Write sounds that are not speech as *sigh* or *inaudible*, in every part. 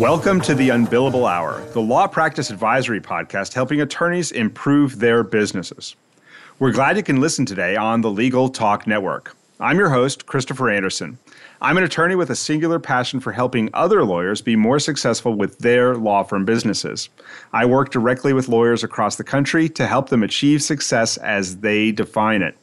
Welcome to the Unbillable Hour, the law practice advisory podcast helping attorneys improve their businesses. We're glad you can listen today on the Legal Talk Network. I'm your host, Christopher Anderson. I'm an attorney with a singular passion for helping other lawyers be more successful with their law firm businesses. I work directly with lawyers across the country to help them achieve success as they define it.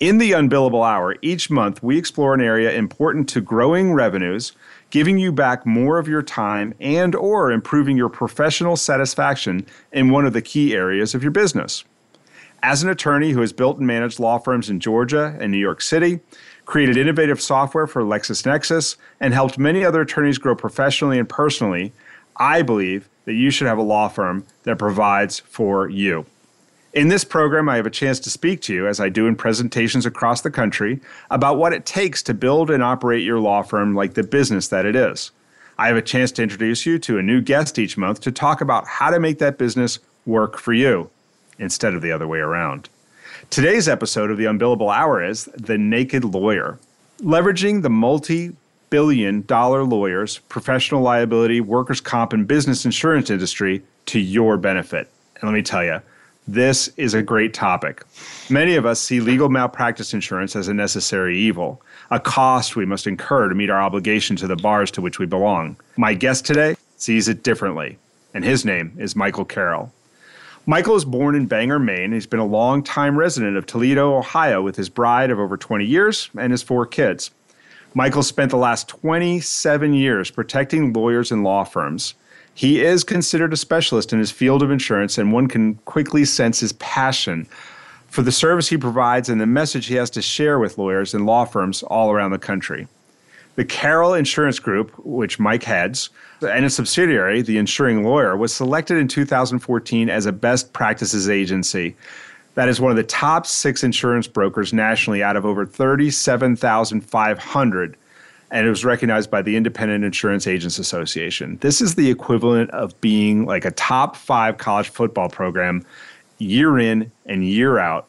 In the Unbillable Hour, each month we explore an area important to growing revenues giving you back more of your time and or improving your professional satisfaction in one of the key areas of your business. As an attorney who has built and managed law firms in Georgia and New York City, created innovative software for LexisNexis, and helped many other attorneys grow professionally and personally, I believe that you should have a law firm that provides for you. In this program, I have a chance to speak to you, as I do in presentations across the country, about what it takes to build and operate your law firm like the business that it is. I have a chance to introduce you to a new guest each month to talk about how to make that business work for you instead of the other way around. Today's episode of the Unbillable Hour is The Naked Lawyer, leveraging the multi billion dollar lawyers, professional liability, workers' comp, and business insurance industry to your benefit. And let me tell you, this is a great topic. Many of us see legal malpractice insurance as a necessary evil, a cost we must incur to meet our obligation to the bars to which we belong. My guest today sees it differently, and his name is Michael Carroll. Michael is born in Bangor, Maine. He's been a long-time resident of Toledo, Ohio, with his bride of over 20 years and his four kids. Michael spent the last 27 years protecting lawyers and law firms. He is considered a specialist in his field of insurance, and one can quickly sense his passion for the service he provides and the message he has to share with lawyers and law firms all around the country. The Carroll Insurance Group, which Mike heads, and its subsidiary, the Insuring Lawyer, was selected in 2014 as a best practices agency. That is one of the top six insurance brokers nationally out of over 37,500 and it was recognized by the Independent Insurance Agents Association. This is the equivalent of being like a top five college football program year in and year out,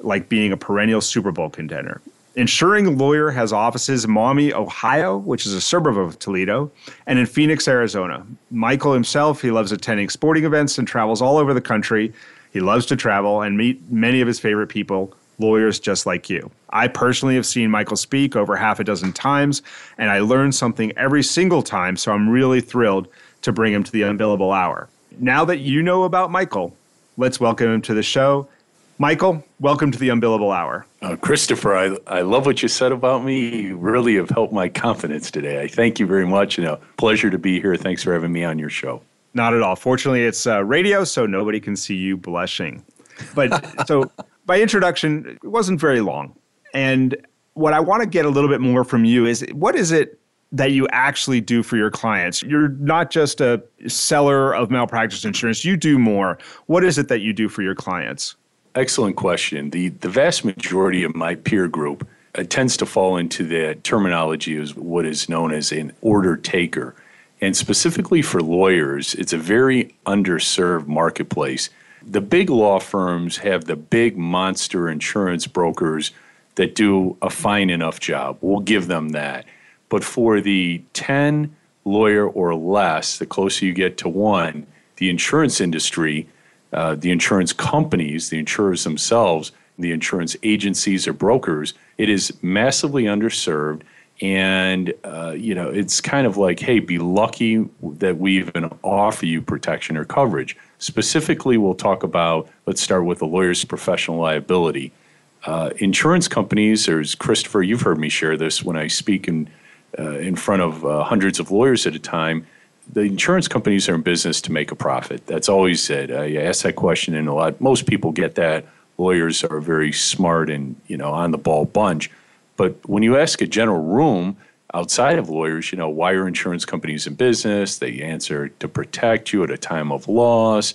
like being a perennial Super Bowl contender. Insuring Lawyer has offices in Maumee, Ohio, which is a suburb of Toledo, and in Phoenix, Arizona. Michael himself, he loves attending sporting events and travels all over the country. He loves to travel and meet many of his favorite people lawyers just like you. I personally have seen Michael speak over half a dozen times, and I learn something every single time, so I'm really thrilled to bring him to the Unbillable Hour. Now that you know about Michael, let's welcome him to the show. Michael, welcome to the Unbillable Hour. Uh, Christopher, I, I love what you said about me. You really have helped my confidence today. I thank you very much, and a pleasure to be here. Thanks for having me on your show. Not at all. Fortunately, it's uh, radio, so nobody can see you blushing. But *laughs* so my introduction it wasn't very long. And what I want to get a little bit more from you is what is it that you actually do for your clients? You're not just a seller of malpractice insurance, you do more. What is it that you do for your clients? Excellent question. The, the vast majority of my peer group tends to fall into the terminology of what is known as an order taker. And specifically for lawyers, it's a very underserved marketplace the big law firms have the big monster insurance brokers that do a fine enough job. We'll give them that. But for the 10 lawyer or less, the closer you get to one, the insurance industry, uh, the insurance companies, the insurers themselves, the insurance agencies or brokers, it is massively underserved. And, uh, you know, it's kind of like, hey, be lucky that we even offer you protection or coverage. Specifically, we'll talk about, let's start with the lawyer's professional liability. Uh, insurance companies, there's Christopher, you've heard me share this when I speak in, uh, in front of uh, hundreds of lawyers at a time. The insurance companies are in business to make a profit. That's always said. I ask that question, and a lot, most people get that. Lawyers are very smart and you know on the ball bunch. But when you ask a general room, outside of lawyers, you know, why are insurance companies in business? They answer to protect you at a time of loss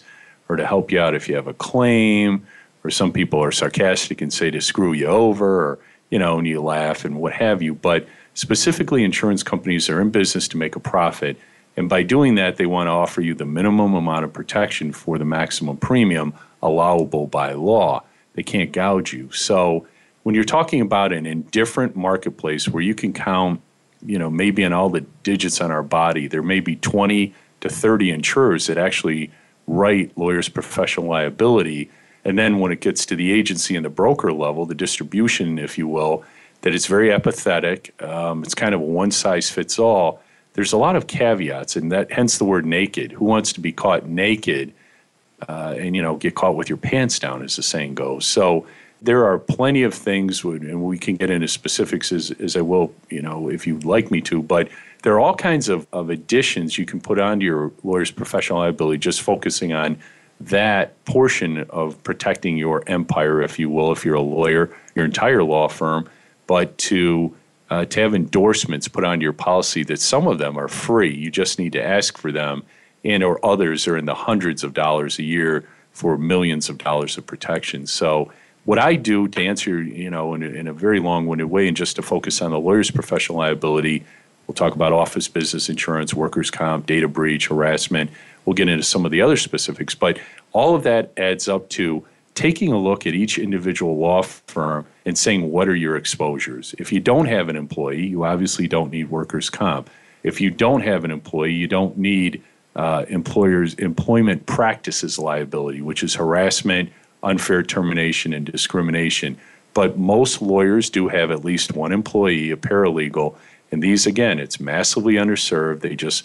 or to help you out if you have a claim. Or some people are sarcastic and say to screw you over, or, you know, and you laugh and what have you. But specifically, insurance companies are in business to make a profit. And by doing that, they want to offer you the minimum amount of protection for the maximum premium allowable by law. They can't gouge you. So when you're talking about an indifferent marketplace where you can count you know, maybe in all the digits on our body, there may be 20 to 30 insurers that actually write lawyers' professional liability. And then when it gets to the agency and the broker level, the distribution, if you will, that it's very apathetic. Um, it's kind of a one size fits all. There's a lot of caveats, and that hence the word naked. Who wants to be caught naked uh, and you know get caught with your pants down, as the saying goes? So there are plenty of things, and we can get into specifics as, as I will, you know, if you'd like me to, but there are all kinds of, of additions you can put onto your lawyer's professional liability, just focusing on that portion of protecting your empire, if you will, if you're a lawyer, your entire law firm, but to uh, to have endorsements put on your policy that some of them are free. You just need to ask for them, and or others are in the hundreds of dollars a year for millions of dollars of protection. So what I do to answer, you know, in a, in a very long-winded way, and just to focus on the lawyer's professional liability, we'll talk about office business insurance, workers' comp, data breach, harassment. We'll get into some of the other specifics, but all of that adds up to taking a look at each individual law firm and saying what are your exposures. If you don't have an employee, you obviously don't need workers' comp. If you don't have an employee, you don't need uh, employers employment practices liability, which is harassment unfair termination and discrimination. But most lawyers do have at least one employee, a paralegal, and these again, it's massively underserved. They just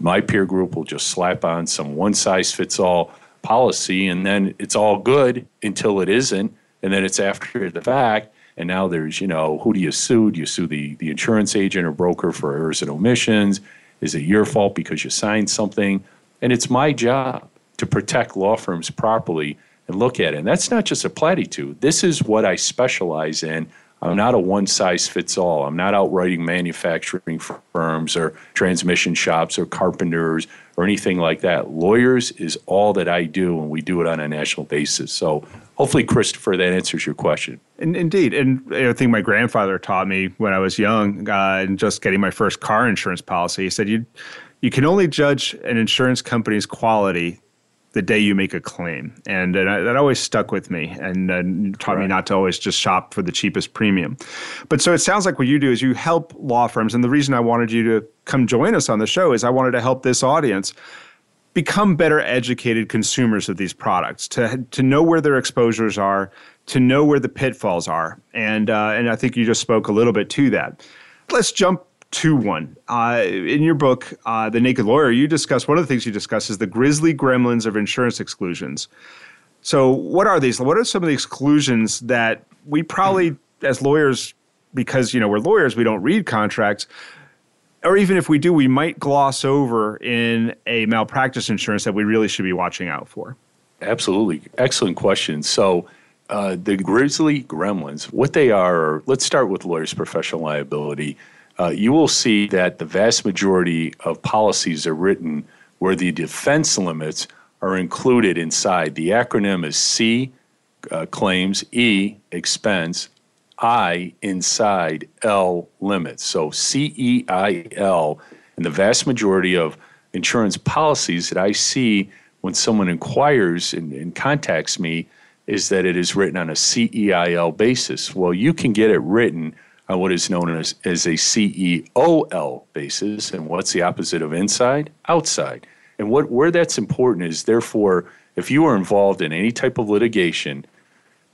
my peer group will just slap on some one size fits all policy and then it's all good until it isn't and then it's after the fact and now there's you know who do you sue do you sue the, the insurance agent or broker for errors and omissions is it your fault because you signed something and it's my job to protect law firms properly and look at it. And that's not just a platitude. This is what I specialize in. I'm not a one size fits all. I'm not out writing manufacturing firms or transmission shops or carpenters or anything like that. Lawyers is all that I do, and we do it on a national basis. So hopefully, Christopher, that answers your question. Indeed. And I think my grandfather taught me when I was young uh, and just getting my first car insurance policy. He said, you, you can only judge an insurance company's quality the day you make a claim. And, and I, that always stuck with me and uh, taught right. me not to always just shop for the cheapest premium. But so it sounds like what you do is you help law firms. And the reason I wanted you to come join us on the show is I wanted to help this audience become better educated consumers of these products, to, to know where their exposures are, to know where the pitfalls are. And, uh, and I think you just spoke a little bit to that. Let's jump to one. Uh, in your book, uh, The Naked Lawyer, you discuss one of the things you discuss is the grisly gremlins of insurance exclusions. So, what are these? What are some of the exclusions that we probably, as lawyers, because you know we're lawyers, we don't read contracts, or even if we do, we might gloss over in a malpractice insurance that we really should be watching out for. Absolutely, excellent question. So. Uh, the grisly gremlins, what they are, let's start with lawyers' professional liability uh, you will see that the vast majority of policies are written where the defense limits are included inside. The acronym is C, uh, claims, E, expense, I, inside, L, limits. So C E I L, and the vast majority of insurance policies that I see when someone inquires and, and contacts me is that it is written on a CEIL basis. Well, you can get it written on what is known as, as a CEOL basis. And what's the opposite of inside? Outside. And what where that's important is therefore, if you are involved in any type of litigation,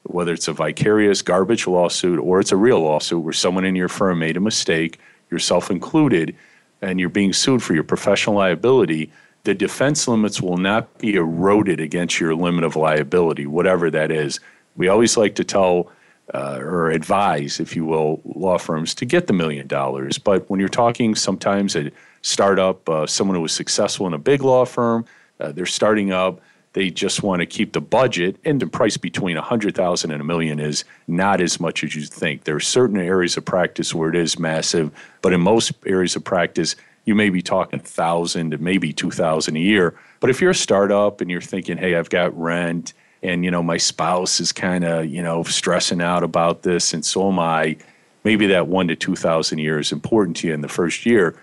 whether it's a vicarious garbage lawsuit or it's a real lawsuit where someone in your firm made a mistake, yourself included, and you're being sued for your professional liability, the defense limits will not be eroded against your limit of liability, whatever that is. We always like to tell uh, or advise, if you will, law firms to get the million dollars. But when you're talking sometimes a startup, uh, someone who was successful in a big law firm, uh, they're starting up, they just want to keep the budget and the price between 100,000 and a million is not as much as you think. There are certain areas of practice where it is massive, but in most areas of practice, you may be talking 1,000 to maybe 2,000 a year. But if you're a startup and you're thinking, hey, I've got rent and, you know, my spouse is kind of, you know, stressing out about this and so am I, maybe that one to 2,000 a year is important to you in the first year,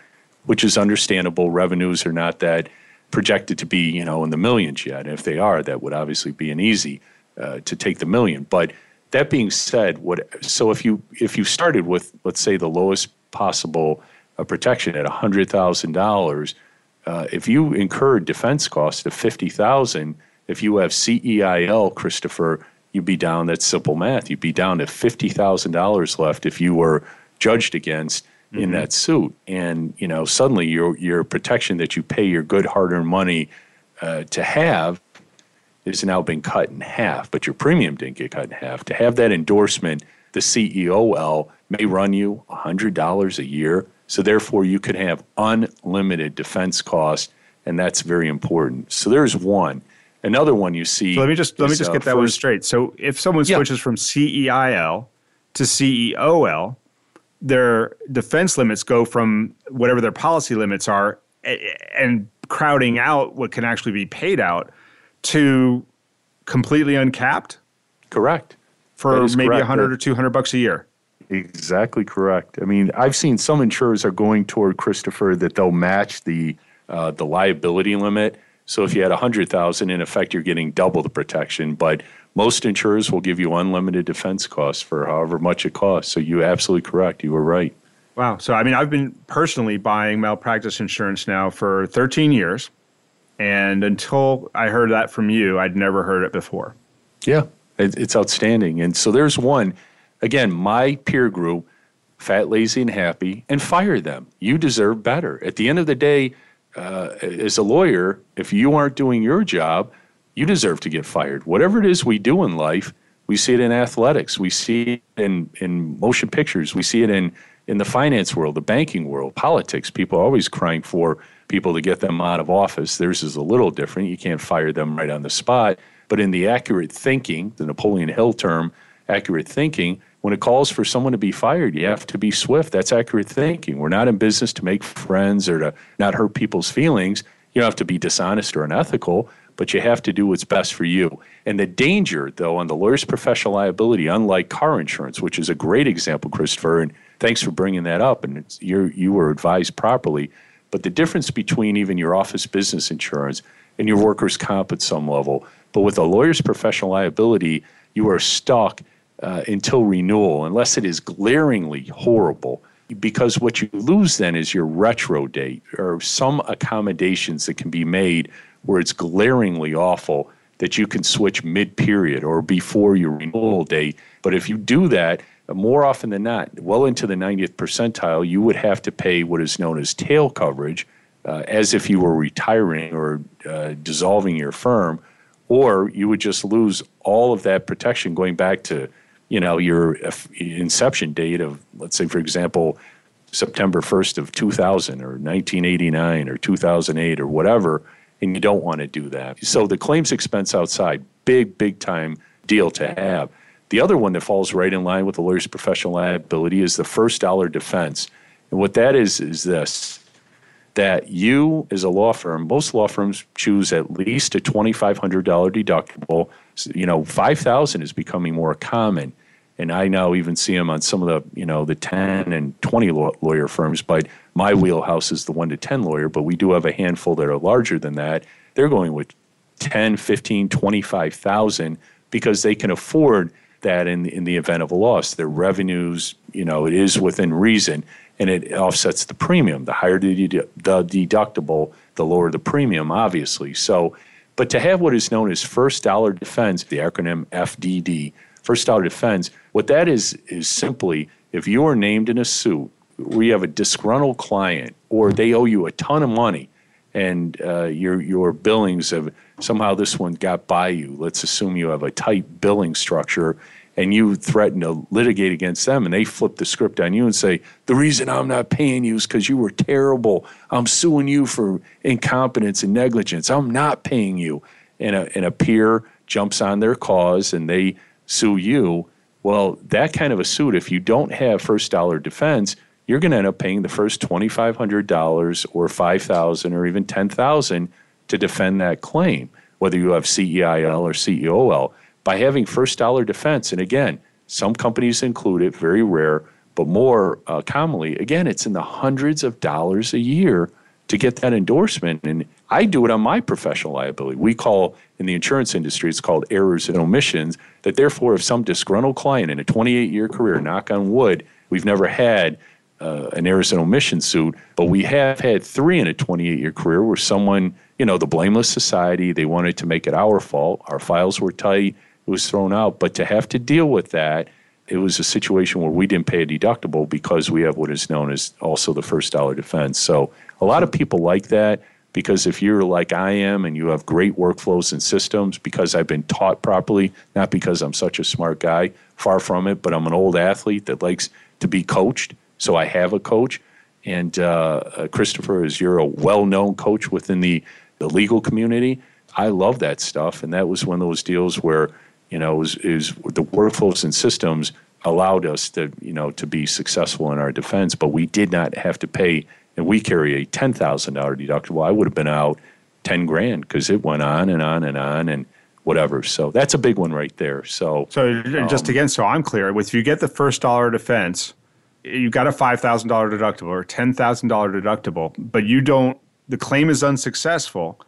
which is understandable. Revenues are not that projected to be, you know, in the millions yet. And if they are, that would obviously be an easy uh, to take the million. But that being said, what so if you if you started with let's say the lowest possible uh, protection at hundred thousand uh, dollars, if you incurred defense costs of fifty thousand, if you have CEIL, Christopher, you'd be down. That's simple math. You'd be down to fifty thousand dollars left if you were judged against mm-hmm. in that suit, and you know suddenly your your protection that you pay your good hard-earned money uh, to have is now been cut in half, but your premium didn't get cut in half. To have that endorsement, the CEOL may run you $100 a year. So therefore, you could have unlimited defense costs, and that's very important. So there's one. Another one you see. So let me just let me just uh, get that first, one straight. So if someone switches yeah. from CEIL to CEOL, their defense limits go from whatever their policy limits are, and crowding out what can actually be paid out to completely uncapped. Correct. For maybe correct. 100 or 200 bucks a year. Exactly correct. I mean, I've seen some insurers are going toward Christopher that they'll match the uh, the liability limit so if you had 100,000 in effect you're getting double the protection, but most insurers will give you unlimited defense costs for however much it costs. So you absolutely correct. You were right. Wow. So I mean I've been personally buying malpractice insurance now for 13 years and until I heard that from you, I'd never heard it before. Yeah. It's outstanding. And so there's one again, my peer group fat, lazy, and happy, and fire them. You deserve better. At the end of the day, uh, as a lawyer, if you aren't doing your job, you deserve to get fired. Whatever it is we do in life, we see it in athletics, we see it in, in motion pictures, we see it in, in the finance world, the banking world, politics. People are always crying for people to get them out of office. Theirs is a little different. You can't fire them right on the spot. But in the accurate thinking, the Napoleon Hill term, accurate thinking, when it calls for someone to be fired, you have to be swift. That's accurate thinking. We're not in business to make friends or to not hurt people's feelings. You don't have to be dishonest or unethical, but you have to do what's best for you. And the danger, though, on the lawyer's professional liability, unlike car insurance, which is a great example, Christopher, and thanks for bringing that up, and you you were advised properly. But the difference between even your office business insurance and your workers' comp at some level, but with a lawyer's professional liability, you are stuck uh, until renewal, unless it is glaringly horrible. Because what you lose then is your retro date or some accommodations that can be made where it's glaringly awful that you can switch mid period or before your renewal date. But if you do that, more often than not, well into the 90th percentile, you would have to pay what is known as tail coverage, uh, as if you were retiring or uh, dissolving your firm, or you would just lose all of that protection going back to you know your inception date of let's say for example September 1st of 2000 or 1989 or 2008 or whatever and you don't want to do that. So the claims expense outside big big time deal to have. The other one that falls right in line with the lawyer's professional liability is the first dollar defense. And what that is is this that you as a law firm, most law firms choose at least a $2500 deductible. You know, 5000 is becoming more common and I now even see them on some of the you know the 10 and 20 lawyer firms but my wheelhouse is the 1 to 10 lawyer but we do have a handful that are larger than that. They're going with 10 15 25,000 because they can afford that in in the event of a loss. Their revenues you know it is within reason and it offsets the premium. The higher the, the deductible the lower the premium obviously. So but to have what is known as first dollar defense the acronym FDD first dollar defense what that is is simply if you are named in a suit where you have a disgruntled client or they owe you a ton of money and uh, your your billings have somehow this one got by you. Let's assume you have a tight billing structure and you threaten to litigate against them and they flip the script on you and say the reason i'm not paying you is because you were terrible i'm suing you for incompetence and negligence i'm not paying you and a, and a peer jumps on their cause and they sue you, well, that kind of a suit, if you don't have first dollar defense, you're going to end up paying the first $2,500 or 5000 or even 10000 to defend that claim, whether you have CEIL or CEOL. By having first dollar defense, and again, some companies include it, very rare, but more uh, commonly, again, it's in the hundreds of dollars a year to get that endorsement. And I do it on my professional liability. We call in the insurance industry, it's called errors and omissions. That therefore, if some disgruntled client in a 28 year career, knock on wood, we've never had uh, an errors and omissions suit, but we have had three in a 28 year career where someone, you know, the blameless society, they wanted to make it our fault. Our files were tight, it was thrown out. But to have to deal with that, it was a situation where we didn't pay a deductible because we have what is known as also the first dollar defense. So a lot of people like that because if you're like I am and you have great workflows and systems, because I've been taught properly, not because I'm such a smart guy, far from it, but I'm an old athlete that likes to be coached. So I have a coach. And uh, uh Christopher, as you're a well known coach within the, the legal community, I love that stuff. And that was one of those deals where, you know, is the workflows and systems allowed us to, you know, to be successful in our defense, but we did not have to pay and we carry a $10,000 deductible, I would have been out 10 grand because it went on and on and on and whatever. So that's a big one right there. So, so just um, again, so I'm clear, if you get the first dollar defense, you got a $5,000 deductible or $10,000 deductible, but you don't, the claim is unsuccessful,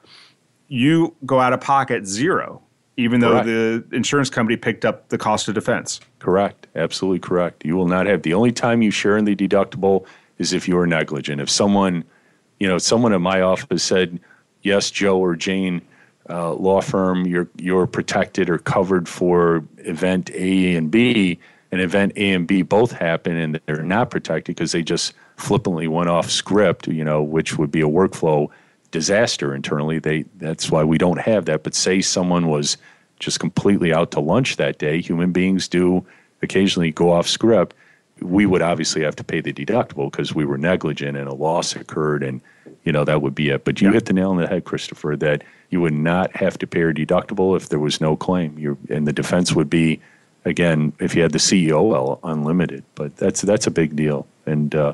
you go out of pocket zero, even though correct. the insurance company picked up the cost of defense. Correct. Absolutely correct. You will not have the only time you share in the deductible is if you are negligent. If someone, you know, someone in my office said, "Yes, Joe or Jane, uh, law firm, you're you're protected or covered for event A and B," and event A and B both happen, and they're not protected because they just flippantly went off script, you know, which would be a workflow disaster internally. They that's why we don't have that. But say someone was just completely out to lunch that day. Human beings do occasionally go off script we would obviously have to pay the deductible because we were negligent and a loss occurred and you know that would be it. But you yeah. hit the nail on the head christopher that you would not have to pay a deductible if there was no claim. You and the defense would be again if you had the ceo unlimited. But that's that's a big deal. And uh,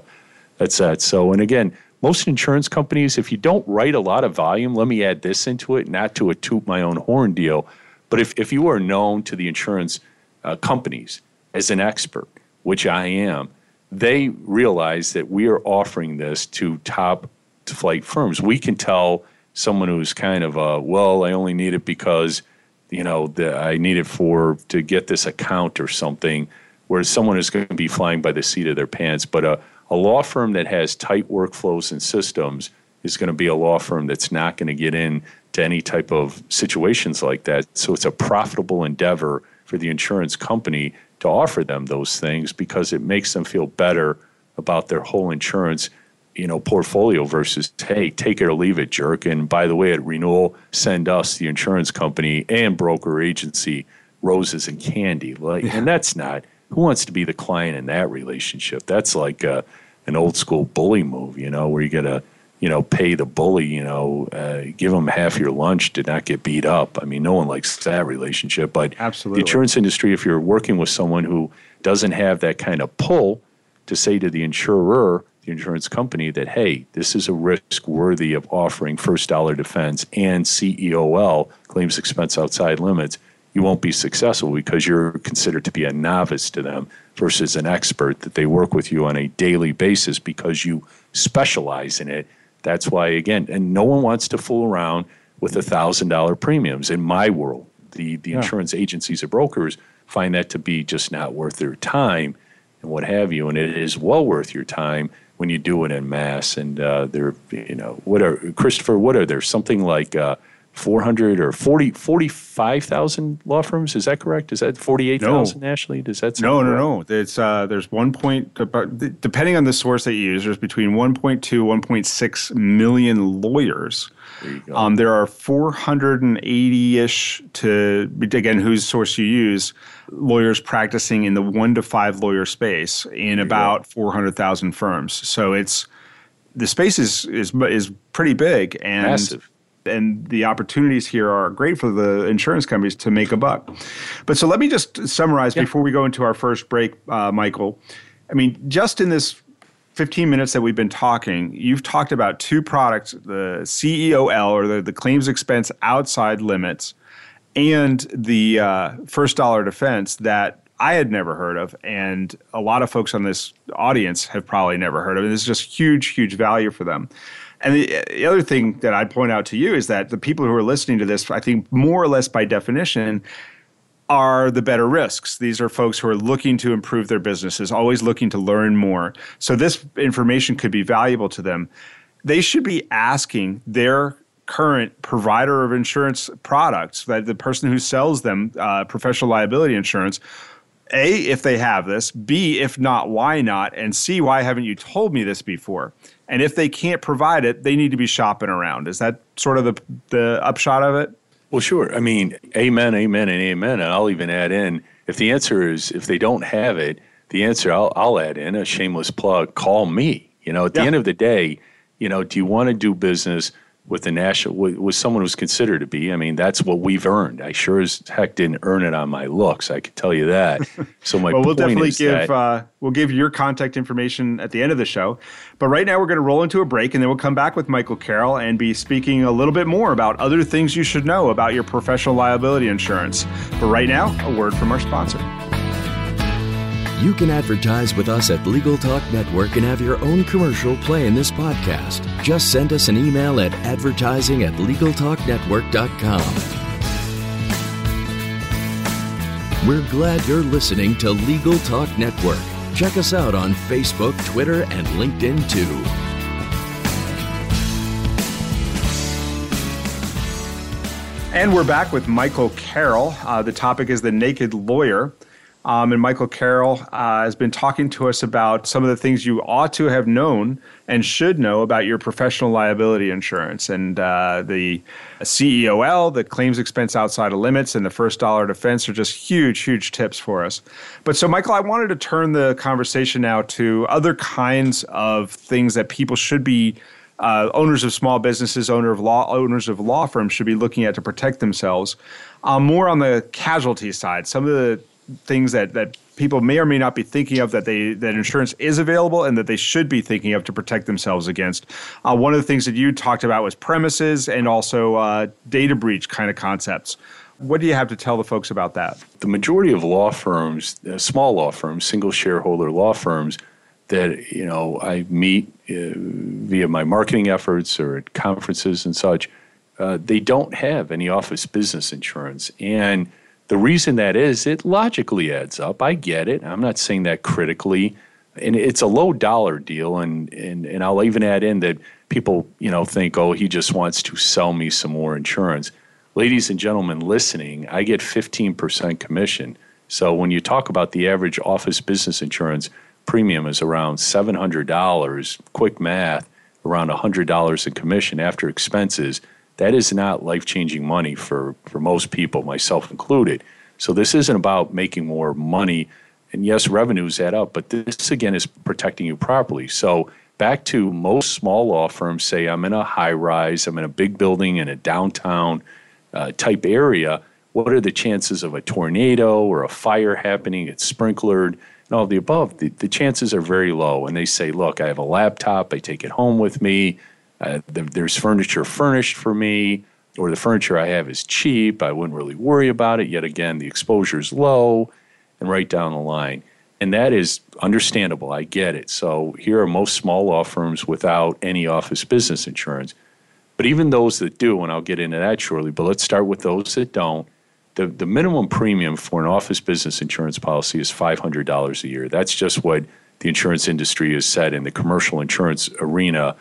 that's that. So and again most insurance companies if you don't write a lot of volume let me add this into it not to a toot my own horn deal but if, if you are known to the insurance uh, companies as an expert which I am, they realize that we are offering this to top flight firms. We can tell someone who's kind of a, well, I only need it because, you know, the, I need it for to get this account or something, whereas someone is going to be flying by the seat of their pants. But a, a law firm that has tight workflows and systems is going to be a law firm that's not going to get in to any type of situations like that. So it's a profitable endeavor for the insurance company to offer them those things because it makes them feel better about their whole insurance you know portfolio versus hey take it or leave it jerk. And by the way at renewal send us the insurance company and broker agency roses and candy. Like and that's not who wants to be the client in that relationship? That's like a, an old school bully move you know where you get a you know, pay the bully, you know, uh, give them half your lunch to not get beat up. I mean, no one likes that relationship. But Absolutely. the insurance industry, if you're working with someone who doesn't have that kind of pull to say to the insurer, the insurance company, that, hey, this is a risk worthy of offering first dollar defense and CEOL, claims expense outside limits, you won't be successful because you're considered to be a novice to them versus an expert that they work with you on a daily basis because you specialize in it that's why, again, and no one wants to fool around with a thousand dollar premiums in my world. The the yeah. insurance agencies or brokers find that to be just not worth their time and what have you. And it is well worth your time when you do it in mass. And uh, they're, you know, what are, Christopher, what are there? Something like uh, 400 or 40, 45,000 law firms. Is that correct? Is that 48,000 no. nationally? Does that No, no, no. It's, uh, there's one point, depending on the source that you use, there's between 1.2, 1.6 million lawyers. There, um, there are 480 ish to, again, whose source you use, lawyers practicing in the one to five lawyer space in about 400,000 firms. So it's, the space is, is, is pretty big. And Massive and the opportunities here are great for the insurance companies to make a buck. But so let me just summarize yeah. before we go into our first break, uh, Michael. I mean, just in this 15 minutes that we've been talking, you've talked about two products the CEOL or the, the claims expense outside limits and the uh, first dollar defense that I had never heard of, and a lot of folks on this audience have probably never heard of. And this is just huge, huge value for them. And the, the, other thing that I'd point out to you is that the people who are listening to this, I think more or less by definition, are the better risks. These are folks who are looking to improve their businesses, always looking to learn more. So this information could be valuable to them. They should be asking their current provider of insurance products, that the person who sells them uh, professional liability insurance, a, if they have this, B, if not, why not, and C, why haven't you told me this before? And if they can't provide it, they need to be shopping around. Is that sort of the, the upshot of it? Well, sure. I mean, amen, amen, and amen. And I'll even add in if the answer is if they don't have it, the answer I'll, I'll add in a shameless plug call me. You know, at the yeah. end of the day, you know, do you want to do business with the national with, with someone who's considered to be. I mean, that's what we've earned. I sure as heck didn't earn it on my looks. I can tell you that. *laughs* So my well, we'll definitely give that, uh, we'll give your contact information at the end of the show. But right now we're going to roll into a break, and then we'll come back with Michael Carroll and be speaking a little bit more about other things you should know about your professional liability insurance. But right now, a word from our sponsor. You can advertise with us at Legal Talk Network and have your own commercial play in this podcast. Just send us an email at advertising at LegalTalkNetwork.com. We're glad you're listening to Legal Talk Network. Check us out on Facebook, Twitter, and LinkedIn too. And we're back with Michael Carroll. Uh, the topic is the naked lawyer. Um, and Michael Carroll uh, has been talking to us about some of the things you ought to have known and should know about your professional liability insurance and uh, the CEOL, the claims expense outside of limits, and the first dollar defense are just huge, huge tips for us. But so, Michael, I wanted to turn the conversation now to other kinds of things that people should be. Uh, owners of small businesses, owner of law, owners of law firms should be looking at to protect themselves. Um, more on the casualty side, some of the things that that people may or may not be thinking of that they that insurance is available and that they should be thinking of to protect themselves against. Uh, one of the things that you talked about was premises and also uh, data breach kind of concepts. What do you have to tell the folks about that? The majority of law firms, uh, small law firms, single shareholder law firms that you know I meet uh, via my marketing efforts or at conferences and such, uh, they don't have any office business insurance and the reason that is, it logically adds up. I get it. I'm not saying that critically. And it's a low dollar deal. And, and, and I'll even add in that people, you know, think, oh, he just wants to sell me some more insurance. Ladies and gentlemen listening, I get 15% commission. So when you talk about the average office business insurance premium is around $700, quick math, around $100 in commission after expenses – that is not life changing money for, for most people, myself included. So this isn't about making more money. And yes, revenues add up, but this again is protecting you properly. So back to most small law firms say, I'm in a high rise, I'm in a big building in a downtown uh, type area. What are the chances of a tornado or a fire happening? It's sprinklered and all the above. The, the chances are very low. And they say, look, I have a laptop, I take it home with me. Uh, the, there's furniture furnished for me, or the furniture I have is cheap. I wouldn't really worry about it. Yet again, the exposure is low, and right down the line. And that is understandable. I get it. So here are most small law firms without any office business insurance. But even those that do, and I'll get into that shortly, but let's start with those that don't. The, the minimum premium for an office business insurance policy is $500 a year. That's just what the insurance industry has said in the commercial insurance arena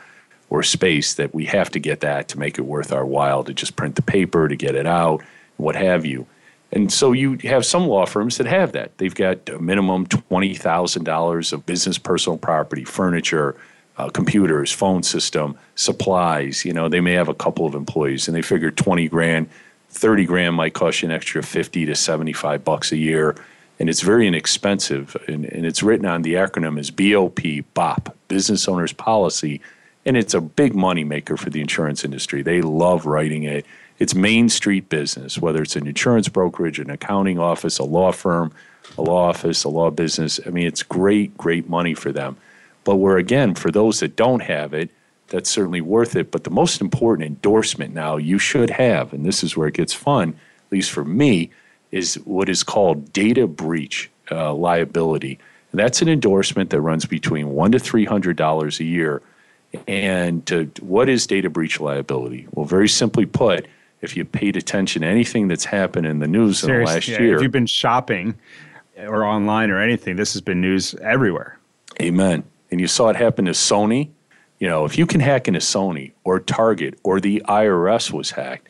or space that we have to get that to make it worth our while to just print the paper, to get it out, what have you. And so you have some law firms that have that. They've got a minimum $20,000 of business personal property, furniture, uh, computers, phone system, supplies. You know, they may have a couple of employees and they figure 20 grand, 30 grand might cost you an extra 50 to 75 bucks a year. And it's very inexpensive. And, and it's written on the acronym is BOP, BOP, Business Owners Policy And it's a big money maker for the insurance industry. They love writing it. It's Main Street business, whether it's an insurance brokerage, an accounting office, a law firm, a law office, a law business. I mean, it's great, great money for them. But where, again, for those that don't have it, that's certainly worth it. But the most important endorsement now you should have, and this is where it gets fun, at least for me, is what is called data breach uh, liability. And that's an endorsement that runs between one to three hundred dollars a year. And what is data breach liability? Well, very simply put, if you paid attention to anything that's happened in the news Seriously, in the last yeah, year, if you've been shopping or online or anything, this has been news everywhere. Amen. And you saw it happen to Sony. You know, if you can hack into Sony or Target or the IRS was hacked,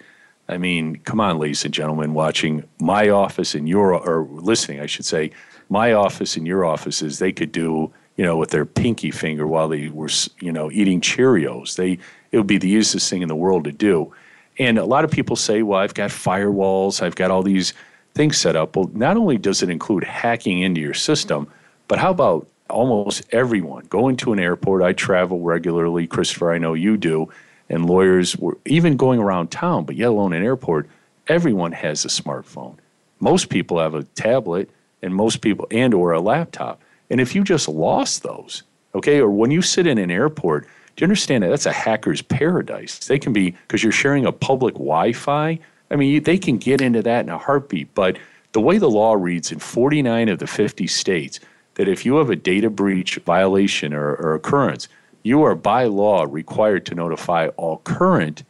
I mean, come on, ladies and gentlemen, watching my office and your, or listening, I should say, my office and your offices, they could do, you know, with their pinky finger while they were, you know, eating Cheerios. They, it would be the easiest thing in the world to do. And a lot of people say, well, I've got firewalls, I've got all these things set up. Well, not only does it include hacking into your system, but how about almost everyone going to an airport? I travel regularly, Christopher, I know you do and lawyers were even going around town, but yet alone an airport, everyone has a smartphone. Most people have a tablet and most people and or a laptop. And if you just lost those, okay, or when you sit in an airport, do you understand that that's a hacker's paradise? They can be because you're sharing a public Wi-Fi. I mean, they can get into that in a heartbeat. But the way the law reads in 49 of the 50 states, that if you have a data breach violation or, or occurrence, you are by law required to notify all current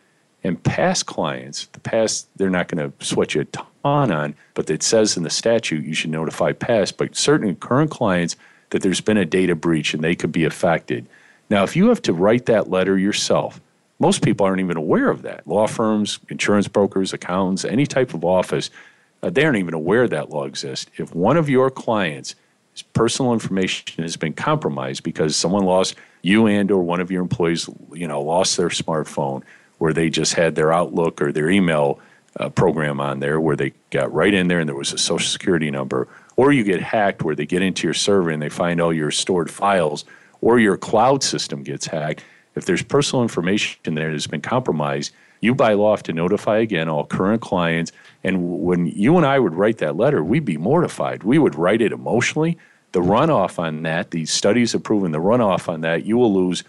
and past clients. The past, they're not going to sweat you a ton on, but it says in the statute you should notify past, but certain current clients that there's been a data breach and they could be affected. Now, if you have to write that letter yourself, most people aren't even aware of that. Law firms, insurance brokers, accountants, any type of office, uh, they aren't even aware that law exists. If one of your clients' personal information has been compromised because someone lost you and or one of your employees, you know, lost their smartphone where they just had their Outlook or their email uh, program on there where they got right in there and there was a social security number, or you get hacked where they get into your server and they find all your stored files, or your cloud system gets hacked. If there's personal information there that's been compromised, you by law have to notify again all current clients. And when you and I would write that letter, we'd be mortified. We would write it emotionally the runoff on that, the studies have proven the runoff on that, you will lose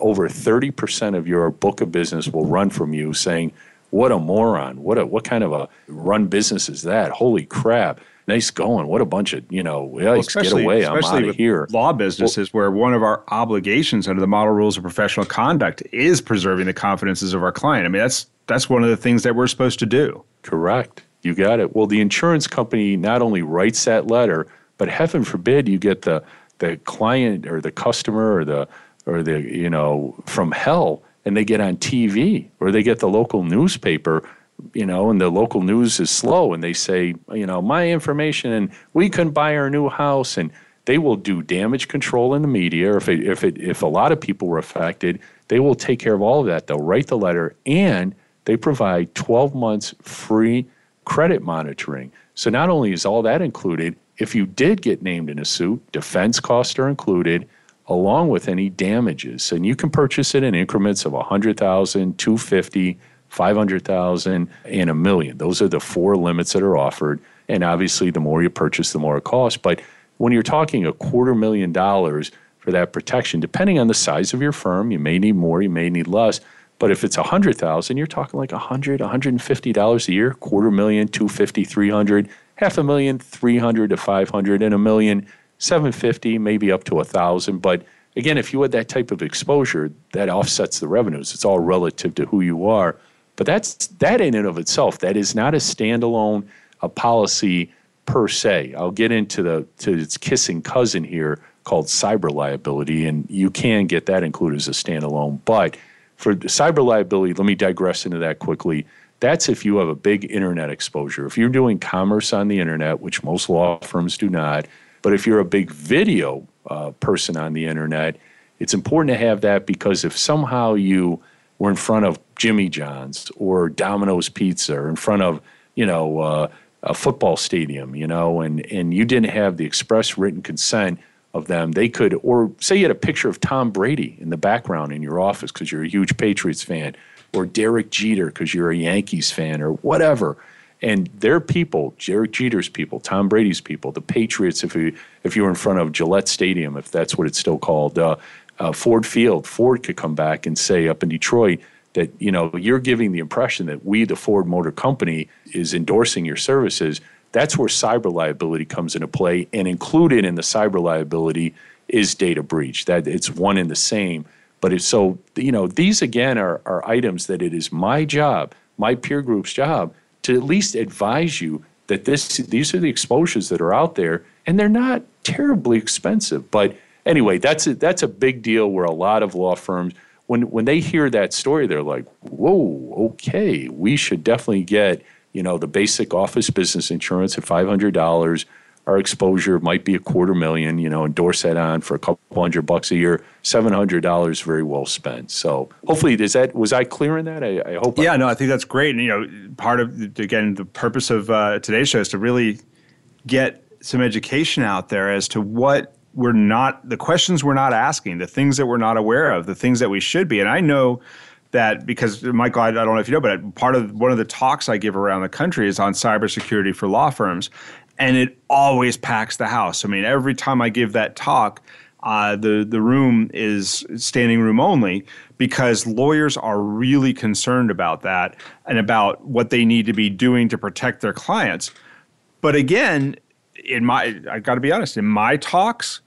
over 30% of your book of business will run from you saying, what a moron. What a, what kind of a run business is that? Holy crap. Nice going. What a bunch of, you know, well, get away. I'm out of here. Law businesses well, where one of our obligations under the model rules of professional conduct is preserving the confidences of our client. I mean, that's that's one of the things that we're supposed to do. Correct. You got it. Well, the insurance company not only writes that letter, but heaven forbid you get the the client or the customer or the or the you know from hell and they get on TV or they get the local newspaper you know and the local news is slow and they say you know my information and we couldn't buy our new house and they will do damage control in the media if it, if it, if a lot of people were affected they will take care of all of that. They'll write the letter and they provide 12 months free credit monitoring. So not only is all that included if you did get named in a suit, defense costs are included along with any damages. And you can purchase it in increments of 100,000, 250, 500,000 and a million. Those are the four limits that are offered. And obviously the more you purchase, the more it costs. But when you're talking a quarter million dollars for that protection, depending on the size of your firm, you may need more, you may need less. But if it's a hundred thousand, you're talking like a hundred, $150 a year, quarter million, 250, 300 half a million, 300 to 500, and a million, 750, maybe up to a thousand. But again, if you had that type of exposure, that offsets the revenues. It's all relative to who you are. But that's that in and of itself. That is not a standalone a policy per se. I'll get into the to its kissing cousin here called cyber liability, and you can get that included as a standalone. But for cyber liability, let me digress into that quickly. That's if you have a big internet exposure. If you're doing commerce on the internet, which most law firms do not, but if you're a big video uh, person on the internet, it's important to have that because if somehow you were in front of Jimmy John's or Domino's Pizza or in front of, you know, uh, a football stadium, you know, and, and you didn't have the express written consent of them, they could, or say you had a picture of Tom Brady in the background in your office because you're a huge Patriots fan, or Derek Jeter because you're a Yankees fan, or whatever. And their people, Derek Jeter's people, Tom Brady's people, the Patriots, if you if you were in front of Gillette Stadium, if that's what it's still called, uh, uh, Ford Field, Ford could come back and say up in Detroit that you know you're giving the impression that we, the Ford Motor Company, is endorsing your services that's where cyber liability comes into play, and included in the cyber liability is data breach. That it's one and the same. But so you know these again are, are items that it is my job, my peer group's job, to at least advise you that this these are the exposures that are out there, and they're not terribly expensive. But anyway, that's a, that's a big deal where a lot of law firms when when they hear that story, they're like, "Whoa, okay, we should definitely get you know, the basic office business insurance at $500. Our exposure might be a quarter million, you know, endorse that on for a couple hundred bucks a year. $700 very well spent. So hopefully, does that, was I clear in that? I, I hope. Yeah, I, no, I think that's great. And, you know, part of, again, the purpose of uh, today's show is to really get some education out there as to what we're not, the questions we're not asking, the things that we're not aware of, the things that we should be. And I know that because Michael, I, I, don't know if you know, but part of one of the talks I give around the country is on cybersecurity for law firms, and it always packs the house. I mean, every time I give that talk, uh, the the room is standing room only because lawyers are really concerned about that and about what they need to be doing to protect their clients. But again, in my I got to be honest, in my talks,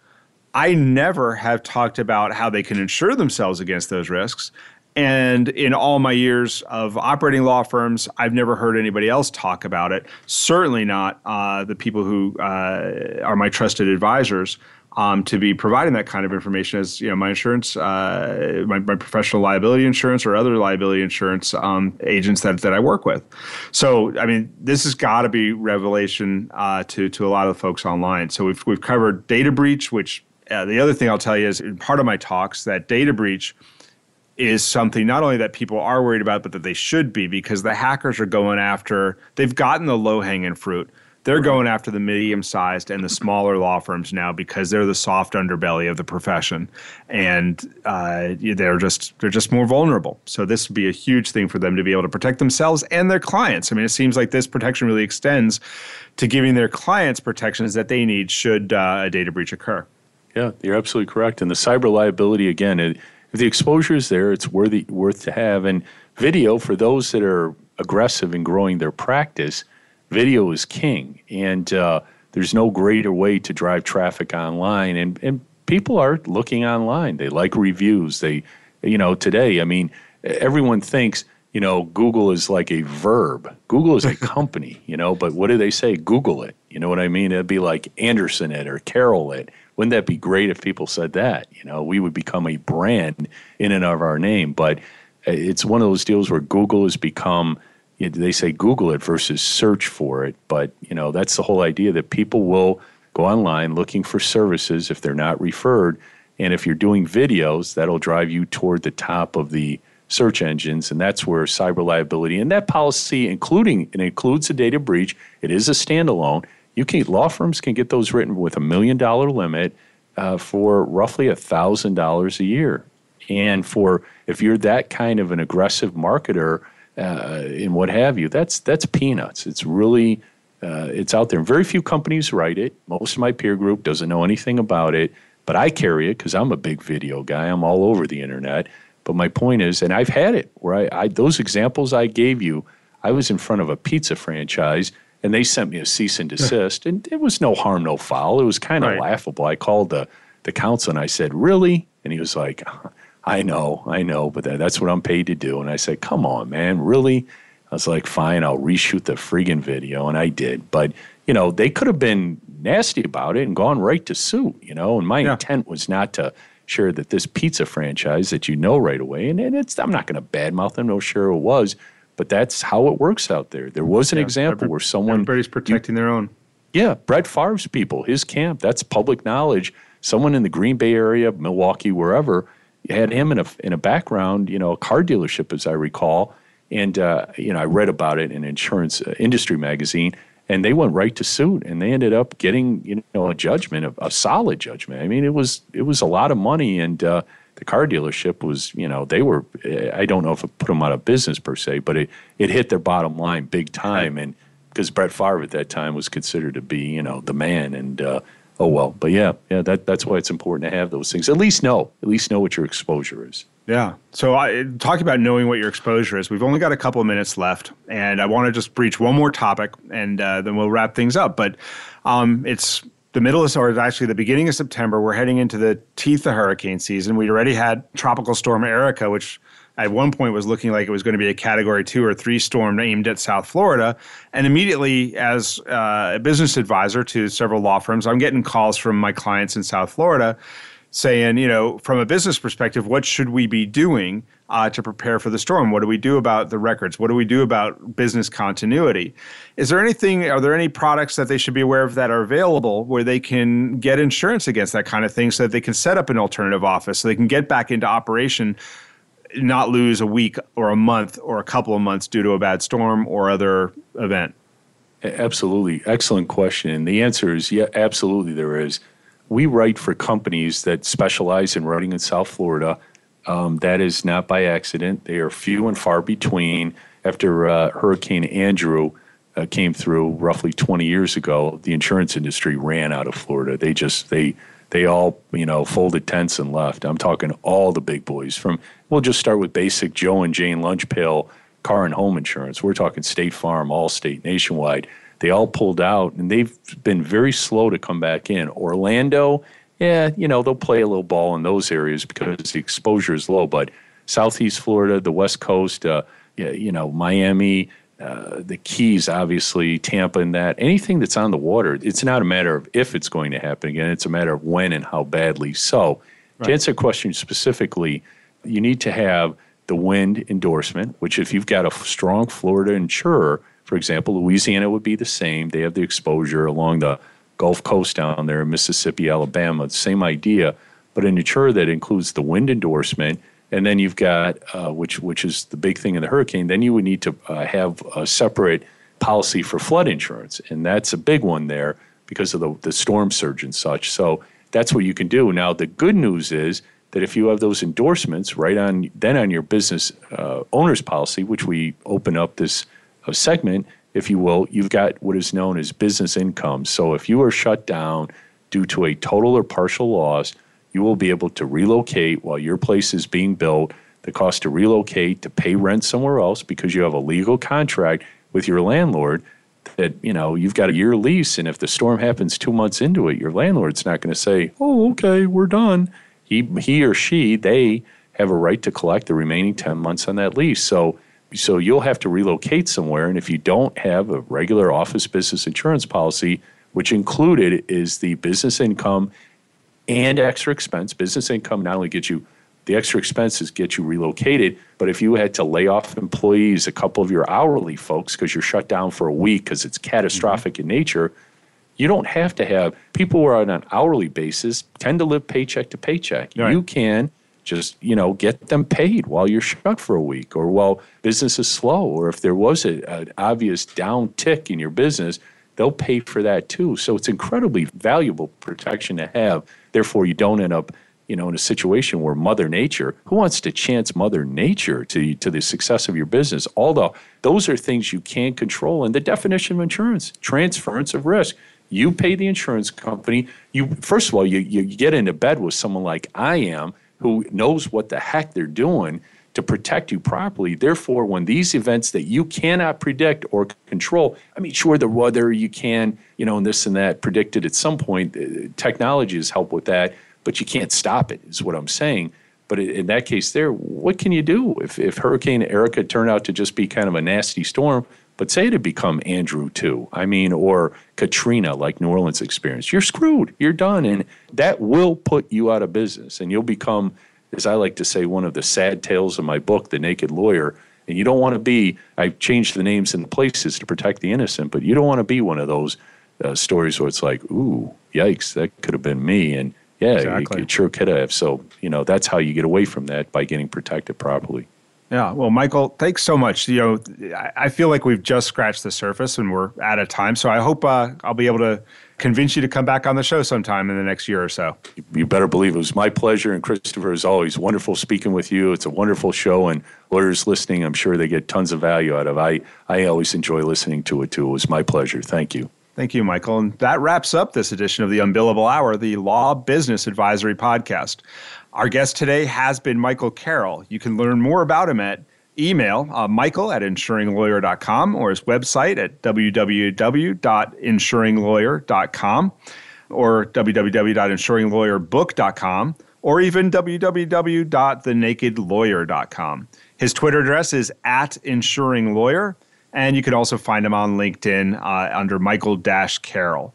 I never have talked about how they can insure themselves against those risks. And in all my years of operating law firms, I've never heard anybody else talk about it. Certainly not uh, the people who uh, are my trusted advisors. Um, to be providing that kind of information as you know my insurance, uh, my, my, professional liability insurance or other liability insurance um, agents that, that I work with. So I mean, this has got to be revelation uh, to to a lot of the folks online. So we've we've covered data breach, which uh, the other thing I'll tell you is in part of my talks that data breach is something not only that people are worried about, but that they should be because the hackers are going after, they've gotten the low hanging fruit. They're going after the medium sized and the smaller law firms now because they're the soft underbelly of the profession. And uh, they're just they're just more vulnerable. So this would be a huge thing for them to be able to protect themselves and their clients. I mean, it seems like this protection really extends to giving their clients protections that they need should uh, a data breach occur. Yeah, you're absolutely correct. And the cyber liability, again, it, the exposure is there, it's worthy worth to have. And video for those that are aggressive in growing their practice, video is king. And uh, there's no greater way to drive traffic online. And and people are looking online. They like reviews. They, you know, today, I mean, everyone thinks you know, Google is like a verb. Google is a *laughs* company, you know, but what do they say? Google it. You know what I mean? It'd be like Anderson it or Carroll it wouldn't that be great if people said that? You know, we would become a brand in and of our name. But uh, it's one of those deals where Google has become they say Google it versus search for it. But you know, that's the whole idea that people will go online looking for services if they're not referred. And if you're doing videos, that'll drive you toward the top of the search engines, and that's where cyber liability and that policy, including it includes a data breach. It is a standalone you can law firms can get those written with a million dollar limit uh, for roughly a thousand dollars a year. And for if you're that kind of an aggressive marketer uh, and what have you, that's that's peanuts. It's really uh, it's out there. Very few companies write it. Most of my peer group doesn't know anything about it, but I carry it because I'm a big video guy. I'm all over the internet. But my point is, and I've had it where I, I those examples I gave you, I was in front of a pizza franchise and they sent me a cease and desist, and it was no harm, no foul. It was kind of right. laughable. I called the the counsel and I said, "Really?" And he was like, "I know, I know, but that, that's what I'm paid to do." And I said, "Come on, man, really?" I was like, "Fine, I'll reshoot the friggin' video," and I did. But you know, they could have been nasty about it and gone right to suit. You know, and my yeah. intent was not to share that this pizza franchise that you know right away, and, and it's I'm not going to badmouth them. No, sure it was but that's how it works out there. There was an yeah, example where someone everybody's protecting you, their own. Yeah, Brett Favre's people, his camp, that's public knowledge. Someone in the Green Bay area, Milwaukee, wherever, had him in a in a background, you know, a car dealership, as I recall. And uh, you know, I read about it in Insurance uh, Industry magazine, and they went right to suit, and they ended up getting you know a judgment, a, a solid judgment. I mean, it was it was a lot of money, and uh, the car dealership was you know they were I don't know if it put them out of business per se, but it it hit their bottom line big time, and because Brett Favre at that time was considered to be you know the man, and uh, oh well, but yeah, yeah, that that's why it's important to have those things. At least know, at least know what your exposure is. Yeah. So I talk about knowing what your exposure is. We've only got a couple of minutes left, and I want to just breach one more topic, and uh, then we'll wrap things up. But um, it's the middle of, or actually the beginning of September. We're heading into the teeth of hurricane season. We already had Tropical Storm Erika, which at one point was looking like it was going to be a category two or three storm aimed at South Florida. And immediately, as uh, a business advisor to several law firms, I'm getting calls from my clients in South Florida saying, you know, from a business perspective, what should we be doing uh, to prepare for the storm? What do we do about the records? What do we do about business continuity? Is there anything, are there any products that they should be aware of that are available where they can get insurance against that kind of thing so that they can set up an alternative office so they can get back into operation not lose a week or a month or a couple of months due to a bad storm or other event? Absolutely. Excellent question. And the answer is yeah, absolutely there is. We write for companies that specialize in writing in South Florida. Um, that is not by accident. They are few and far between. After uh, Hurricane Andrew uh, came through roughly 20 years ago, the insurance industry ran out of Florida. They just, they, they all, you know, folded tents and left. I'm talking all the big boys from, we'll just start with basic Joe and Jane lunch pail car and home insurance. We're talking State Farm, Allstate, Nationwide. They all pulled out and they've been very slow to come back in. Orlando, yeah, you know, they'll play a little ball in those areas because the exposure is low. But Southeast Florida, the West Coast, uh, yeah, you know, Miami, uh, the Keys, obviously, Tampa, and that anything that's on the water, it's not a matter of if it's going to happen again. It's a matter of when and how badly. So, right. to answer the question specifically, you need to have the wind endorsement, which if you've got a strong Florida insurer, for example, Louisiana would be the same. They have the exposure along the Gulf Coast down there, Mississippi, Alabama, same idea, but an insurer that includes the wind endorsement and then you've got uh, which which is the big thing in the hurricane. Then you would need to uh, have a separate policy for flood insurance, and that's a big one there because of the the storm surge and such. So that's what you can do. Now the good news is that if you have those endorsements right on then on your business uh, owner's policy, which we open up this uh, segment, if you will, you've got what is known as business income. So if you are shut down due to a total or partial loss you will be able to relocate while your place is being built. The cost to relocate, to pay rent somewhere else because you have a legal contract with your landlord that, you know, you've got a year lease. And if the storm happens two months into it, your landlord's not going to say, oh, okay, we're done. He, he or she, they have a right to collect the remaining 10 months on that lease. So, so you'll have to relocate somewhere. And if you don't have a regular office business insurance policy, which included is the business income and extra expense. Business income not only gets you the extra expenses get you relocated, but if you had to lay off employees, a couple of your hourly folks, because you're shut down for a week because it's catastrophic mm-hmm. in nature, you don't have to have people who are on an hourly basis tend to live paycheck to paycheck. Right. You can just you know get them paid while you're shut for a week or while business is slow or if there was a, an obvious down tick in your business they'll pay for that too so it's incredibly valuable protection to have Therefore, you don't end up you know, in a situation where Mother Nature, who wants to chance Mother Nature to, to the success of your business? Although those are things you can't control. And the definition of insurance, transference of risk. You pay the insurance company. You first of all, you, you get into bed with someone like I am, who knows what the heck they're doing to protect you properly. Therefore, when these events that you cannot predict or control, I mean, sure, the weather you can, you know, and this and that predicted at some point. Uh, technology has helped with that, but you can't stop it, is what I'm saying. But in that case, there, what can you do if, if Hurricane Erika turned out to just be kind of a nasty storm? But say it had become Andrew too, I mean, or Katrina, like New Orleans experienced, you're screwed. You're done, and that will put you out of business, and you'll become as I like to say, one of the sad tales of my book, The Naked Lawyer. And you don't want to be, I've changed the names and places to protect the innocent, but you don't want to be one of those uh, stories where it's like, ooh, yikes, that could have been me. And yeah, exactly. it, it sure could have. So, you know, that's how you get away from that by getting protected properly. Yeah. Well, Michael, thanks so much. You know, I feel like we've just scratched the surface and we're out of time. So I hope uh, I'll be able to convince you to come back on the show sometime in the next year or so. You better believe it was my pleasure. And Christopher, as always, wonderful speaking with you. It's a wonderful show, and lawyers listening, I'm sure they get tons of value out of. I I always enjoy listening to it too. It was my pleasure. Thank you. Thank you, Michael. And that wraps up this edition of the Unbillable Hour, the Law Business Advisory Podcast. Our guest today has been Michael Carroll. You can learn more about him at email uh, michael at insuringlawyer.com or his website at www.insuringlawyer.com or www.insuringlawyerbook.com or even www.thenakedlawyer.com. His Twitter address is at insuringlawyer, and you can also find him on LinkedIn uh, under Michael Dash Carroll.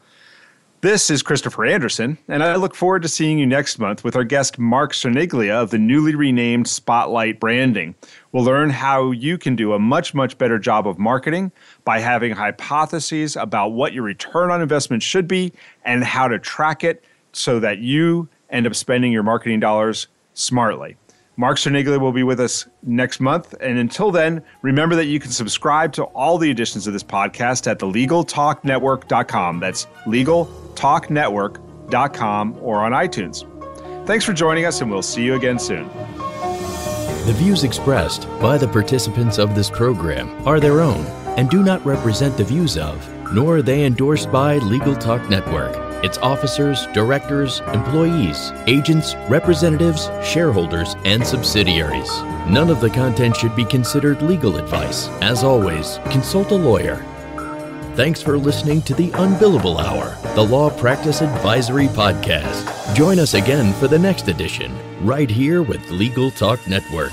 This is Christopher Anderson, and I look forward to seeing you next month with our guest Mark Cerniglia of the newly renamed Spotlight Branding. We'll learn how you can do a much, much better job of marketing by having hypotheses about what your return on investment should be and how to track it so that you end up spending your marketing dollars smartly. Mark Cerniglia will be with us next month. And until then, remember that you can subscribe to all the editions of this podcast at thelegaltalknetwork.com. That's legaltalknetwork.com or on iTunes. Thanks for joining us, and we'll see you again soon. The views expressed by the participants of this program are their own and do not represent the views of, nor are they endorsed by Legal Talk Network its officers, directors, employees, agents, representatives, shareholders, and subsidiaries. None of the content should be considered legal advice. As always, consult a lawyer. Thanks for listening to the Unbillable Hour, the Law Practice Advisory Podcast. Join us again for the next edition, right here with Legal Talk Network.